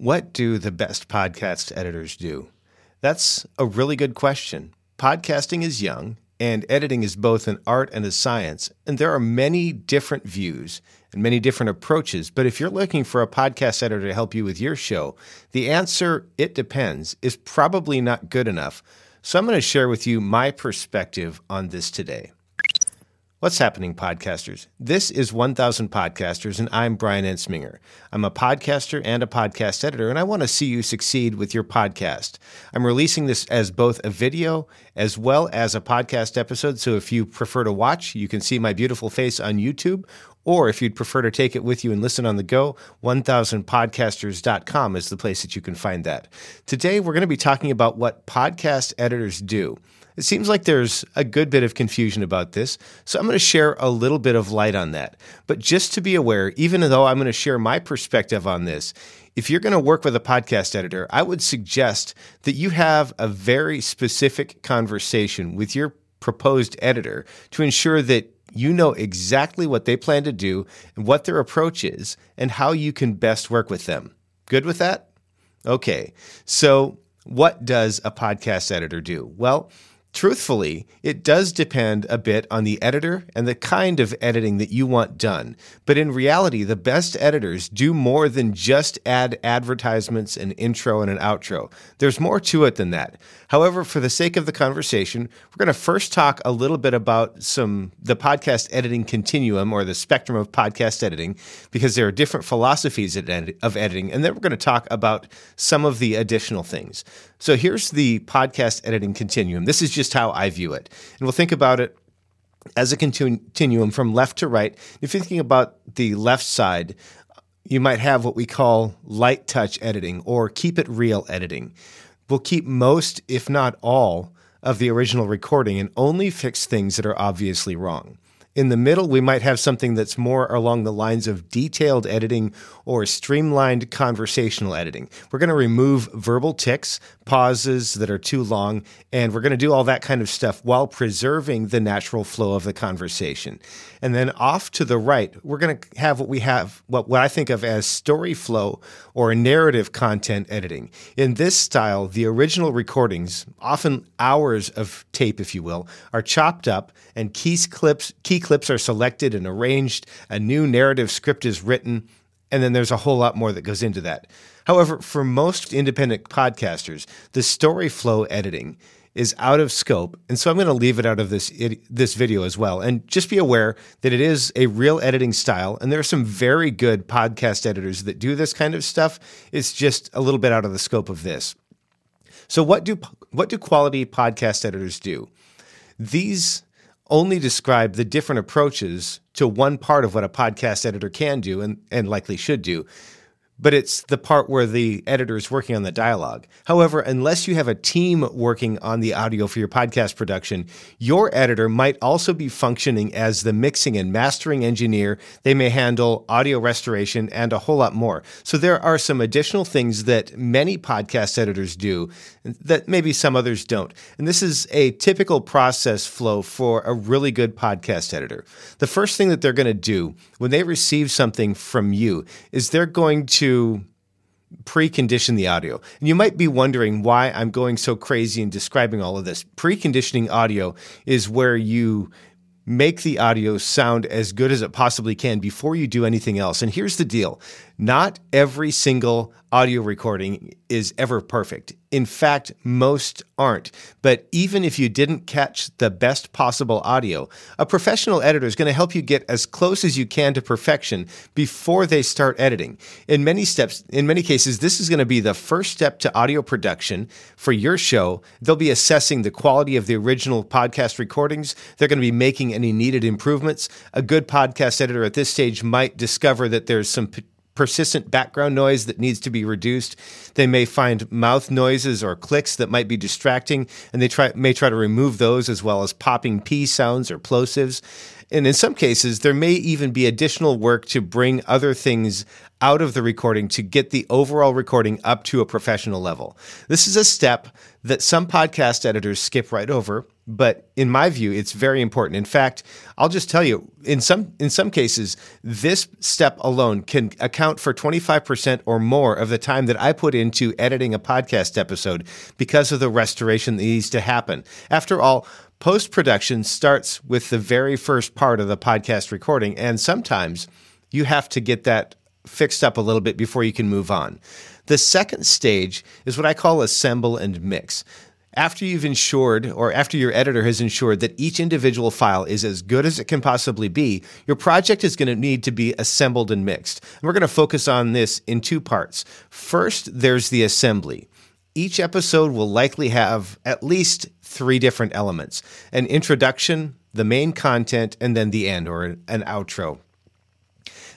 What do the best podcast editors do? That's a really good question. Podcasting is young, and editing is both an art and a science, and there are many different views and many different approaches. But if you're looking for a podcast editor to help you with your show, the answer, it depends, is probably not good enough. So I'm going to share with you my perspective on this today. What's happening, podcasters? This is 1000 Podcasters, and I'm Brian Ensminger. I'm a podcaster and a podcast editor, and I want to see you succeed with your podcast. I'm releasing this as both a video as well as a podcast episode, so if you prefer to watch, you can see my beautiful face on YouTube, or if you'd prefer to take it with you and listen on the go, 1000podcasters.com is the place that you can find that. Today, we're going to be talking about what podcast editors do. It seems like there's a good bit of confusion about this, so I'm going to share a little bit of light on that. But just to be aware, even though I'm going to share my perspective on this, if you're going to work with a podcast editor, I would suggest that you have a very specific conversation with your proposed editor to ensure that you know exactly what they plan to do and what their approach is and how you can best work with them. Good with that? Okay. So, what does a podcast editor do? Well, Truthfully, it does depend a bit on the editor and the kind of editing that you want done. But in reality, the best editors do more than just add advertisements, an intro, and an outro. There's more to it than that. However, for the sake of the conversation, we're going to first talk a little bit about some the podcast editing continuum or the spectrum of podcast editing because there are different philosophies of editing, and then we're going to talk about some of the additional things. So here's the podcast editing continuum. This is just how I view it. And we'll think about it as a continuum from left to right. If you're thinking about the left side, you might have what we call light touch editing or keep it real editing. We'll keep most, if not all, of the original recording and only fix things that are obviously wrong. In the middle, we might have something that's more along the lines of detailed editing or streamlined conversational editing. We're going to remove verbal tics, pauses that are too long, and we're going to do all that kind of stuff while preserving the natural flow of the conversation. And then off to the right, we're going to have what we have, what, what I think of as story flow or narrative content editing. In this style, the original recordings, often hours of tape, if you will, are chopped up and key clips, key clips are selected and arranged. A new narrative script is written, and then there's a whole lot more that goes into that. However, for most independent podcasters, the story flow editing is out of scope, and so I'm going to leave it out of this this video as well. And just be aware that it is a real editing style, and there are some very good podcast editors that do this kind of stuff. It's just a little bit out of the scope of this. So what do what do quality podcast editors do? These only describe the different approaches to one part of what a podcast editor can do and, and likely should do but it's the part where the editor is working on the dialogue. However, unless you have a team working on the audio for your podcast production, your editor might also be functioning as the mixing and mastering engineer. They may handle audio restoration and a whole lot more. So there are some additional things that many podcast editors do that maybe some others don't. And this is a typical process flow for a really good podcast editor. The first thing that they're going to do when they receive something from you is they're going to to precondition the audio. And you might be wondering why I'm going so crazy in describing all of this. Preconditioning audio is where you make the audio sound as good as it possibly can before you do anything else. And here's the deal not every single audio recording is ever perfect. In fact, most aren't. But even if you didn't catch the best possible audio, a professional editor is going to help you get as close as you can to perfection before they start editing. In many steps, in many cases, this is going to be the first step to audio production for your show. They'll be assessing the quality of the original podcast recordings. They're going to be making any needed improvements. A good podcast editor at this stage might discover that there's some persistent background noise that needs to be reduced. They may find mouth noises or clicks that might be distracting, and they try, may try to remove those as well as popping P sounds or plosives. And in some cases, there may even be additional work to bring other things out of the recording to get the overall recording up to a professional level. This is a step that some podcast editors skip right over, but in my view, it's very important. In fact, I'll just tell you, in some in some cases, this step alone can account for 25% or more of the time that I put into editing a podcast episode because of the restoration that needs to happen. After all, Post production starts with the very first part of the podcast recording, and sometimes you have to get that fixed up a little bit before you can move on. The second stage is what I call assemble and mix. After you've ensured, or after your editor has ensured that each individual file is as good as it can possibly be, your project is going to need to be assembled and mixed. And we're going to focus on this in two parts. First, there's the assembly. Each episode will likely have at least three different elements an introduction, the main content, and then the end or an outro.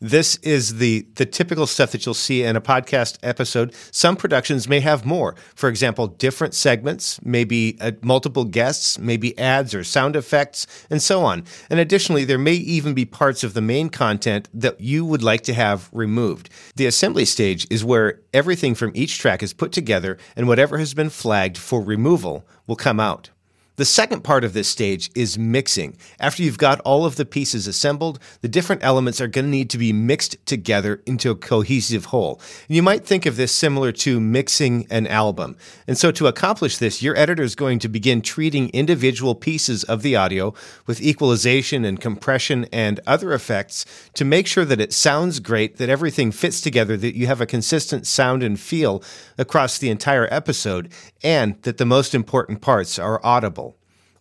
This is the the typical stuff that you'll see in a podcast episode. Some productions may have more. For example, different segments, maybe uh, multiple guests, maybe ads or sound effects, and so on. And additionally, there may even be parts of the main content that you would like to have removed. The assembly stage is where everything from each track is put together and whatever has been flagged for removal will come out. The second part of this stage is mixing. After you've got all of the pieces assembled, the different elements are going to need to be mixed together into a cohesive whole. You might think of this similar to mixing an album. And so to accomplish this, your editor is going to begin treating individual pieces of the audio with equalization and compression and other effects to make sure that it sounds great, that everything fits together, that you have a consistent sound and feel across the entire episode, and that the most important parts are audible.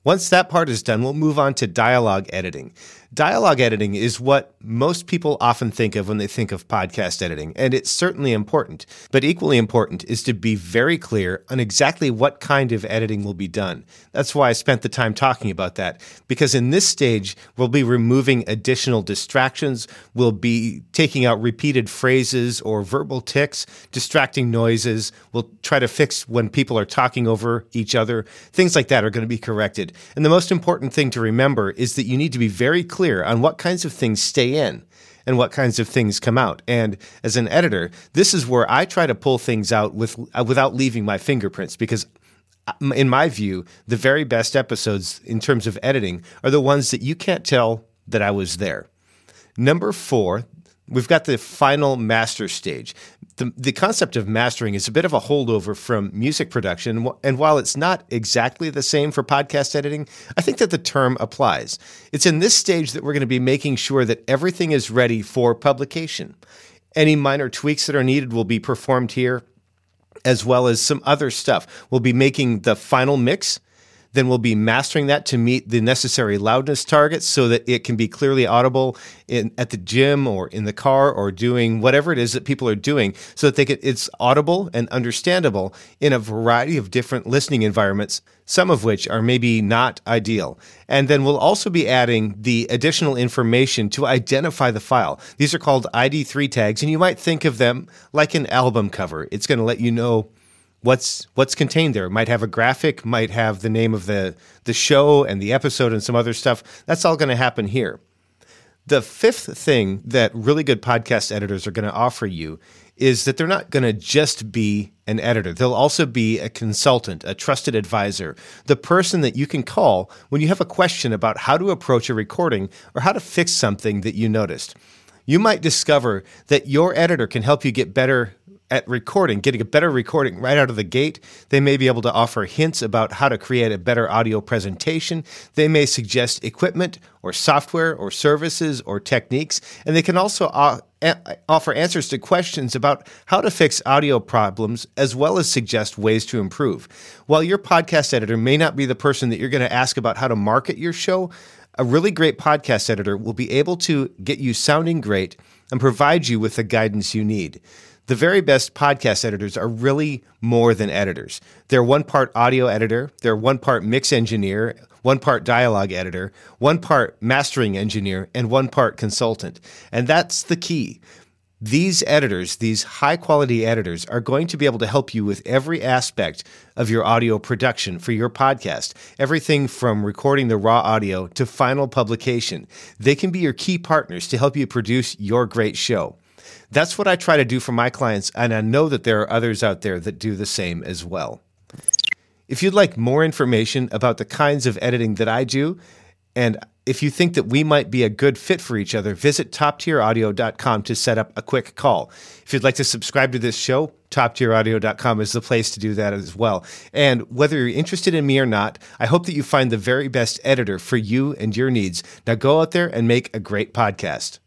Once that part is done, we'll move on to dialogue editing. Dialogue editing is what most people often think of when they think of podcast editing, and it's certainly important. But equally important is to be very clear on exactly what kind of editing will be done. That's why I spent the time talking about that, because in this stage, we'll be removing additional distractions, we'll be taking out repeated phrases or verbal tics, distracting noises, we'll try to fix when people are talking over each other. Things like that are going to be corrected. And the most important thing to remember is that you need to be very clear clear on what kinds of things stay in and what kinds of things come out. And as an editor, this is where I try to pull things out with uh, without leaving my fingerprints because uh, in my view, the very best episodes in terms of editing are the ones that you can't tell that I was there. Number 4, we've got the final master stage the, the concept of mastering is a bit of a holdover from music production. And while it's not exactly the same for podcast editing, I think that the term applies. It's in this stage that we're going to be making sure that everything is ready for publication. Any minor tweaks that are needed will be performed here, as well as some other stuff. We'll be making the final mix then we'll be mastering that to meet the necessary loudness targets so that it can be clearly audible in, at the gym or in the car or doing whatever it is that people are doing so that they can, it's audible and understandable in a variety of different listening environments, some of which are maybe not ideal. And then we'll also be adding the additional information to identify the file. These are called ID3 tags, and you might think of them like an album cover. It's going to let you know what's what's contained there. It might have a graphic, might have the name of the the show and the episode and some other stuff. That's all going to happen here. The fifth thing that really good podcast editors are going to offer you is that they're not going to just be an editor. They'll also be a consultant, a trusted advisor, the person that you can call when you have a question about how to approach a recording or how to fix something that you noticed. You might discover that your editor can help you get better at recording, getting a better recording right out of the gate. They may be able to offer hints about how to create a better audio presentation. They may suggest equipment or software or services or techniques. And they can also offer answers to questions about how to fix audio problems as well as suggest ways to improve. While your podcast editor may not be the person that you're going to ask about how to market your show, a really great podcast editor will be able to get you sounding great and provide you with the guidance you need the very best podcast editors are really more than editors. They're one part audio editor, they're one part mix engineer, one part dialogue editor, one part mastering engineer, and one part consultant. And that's the key. These editors, these high quality editors, are going to be able to help you with every aspect of your audio production for your podcast. Everything from recording the raw audio to final publication. They can be your key partners to help you produce your great show. That's what I try to do for my clients, and I know that there are others out there that do the same as well. If you'd like more information about the kinds of editing that I do, and if you think that we might be a good fit for each other, visit toptieraudio.com to set up a quick call. If you'd like to subscribe to this show, toptieraudio.com is the place to do that as well. And whether you're interested in me or not, I hope that you find the very best editor for you and your needs. Now go out there and make a great podcast.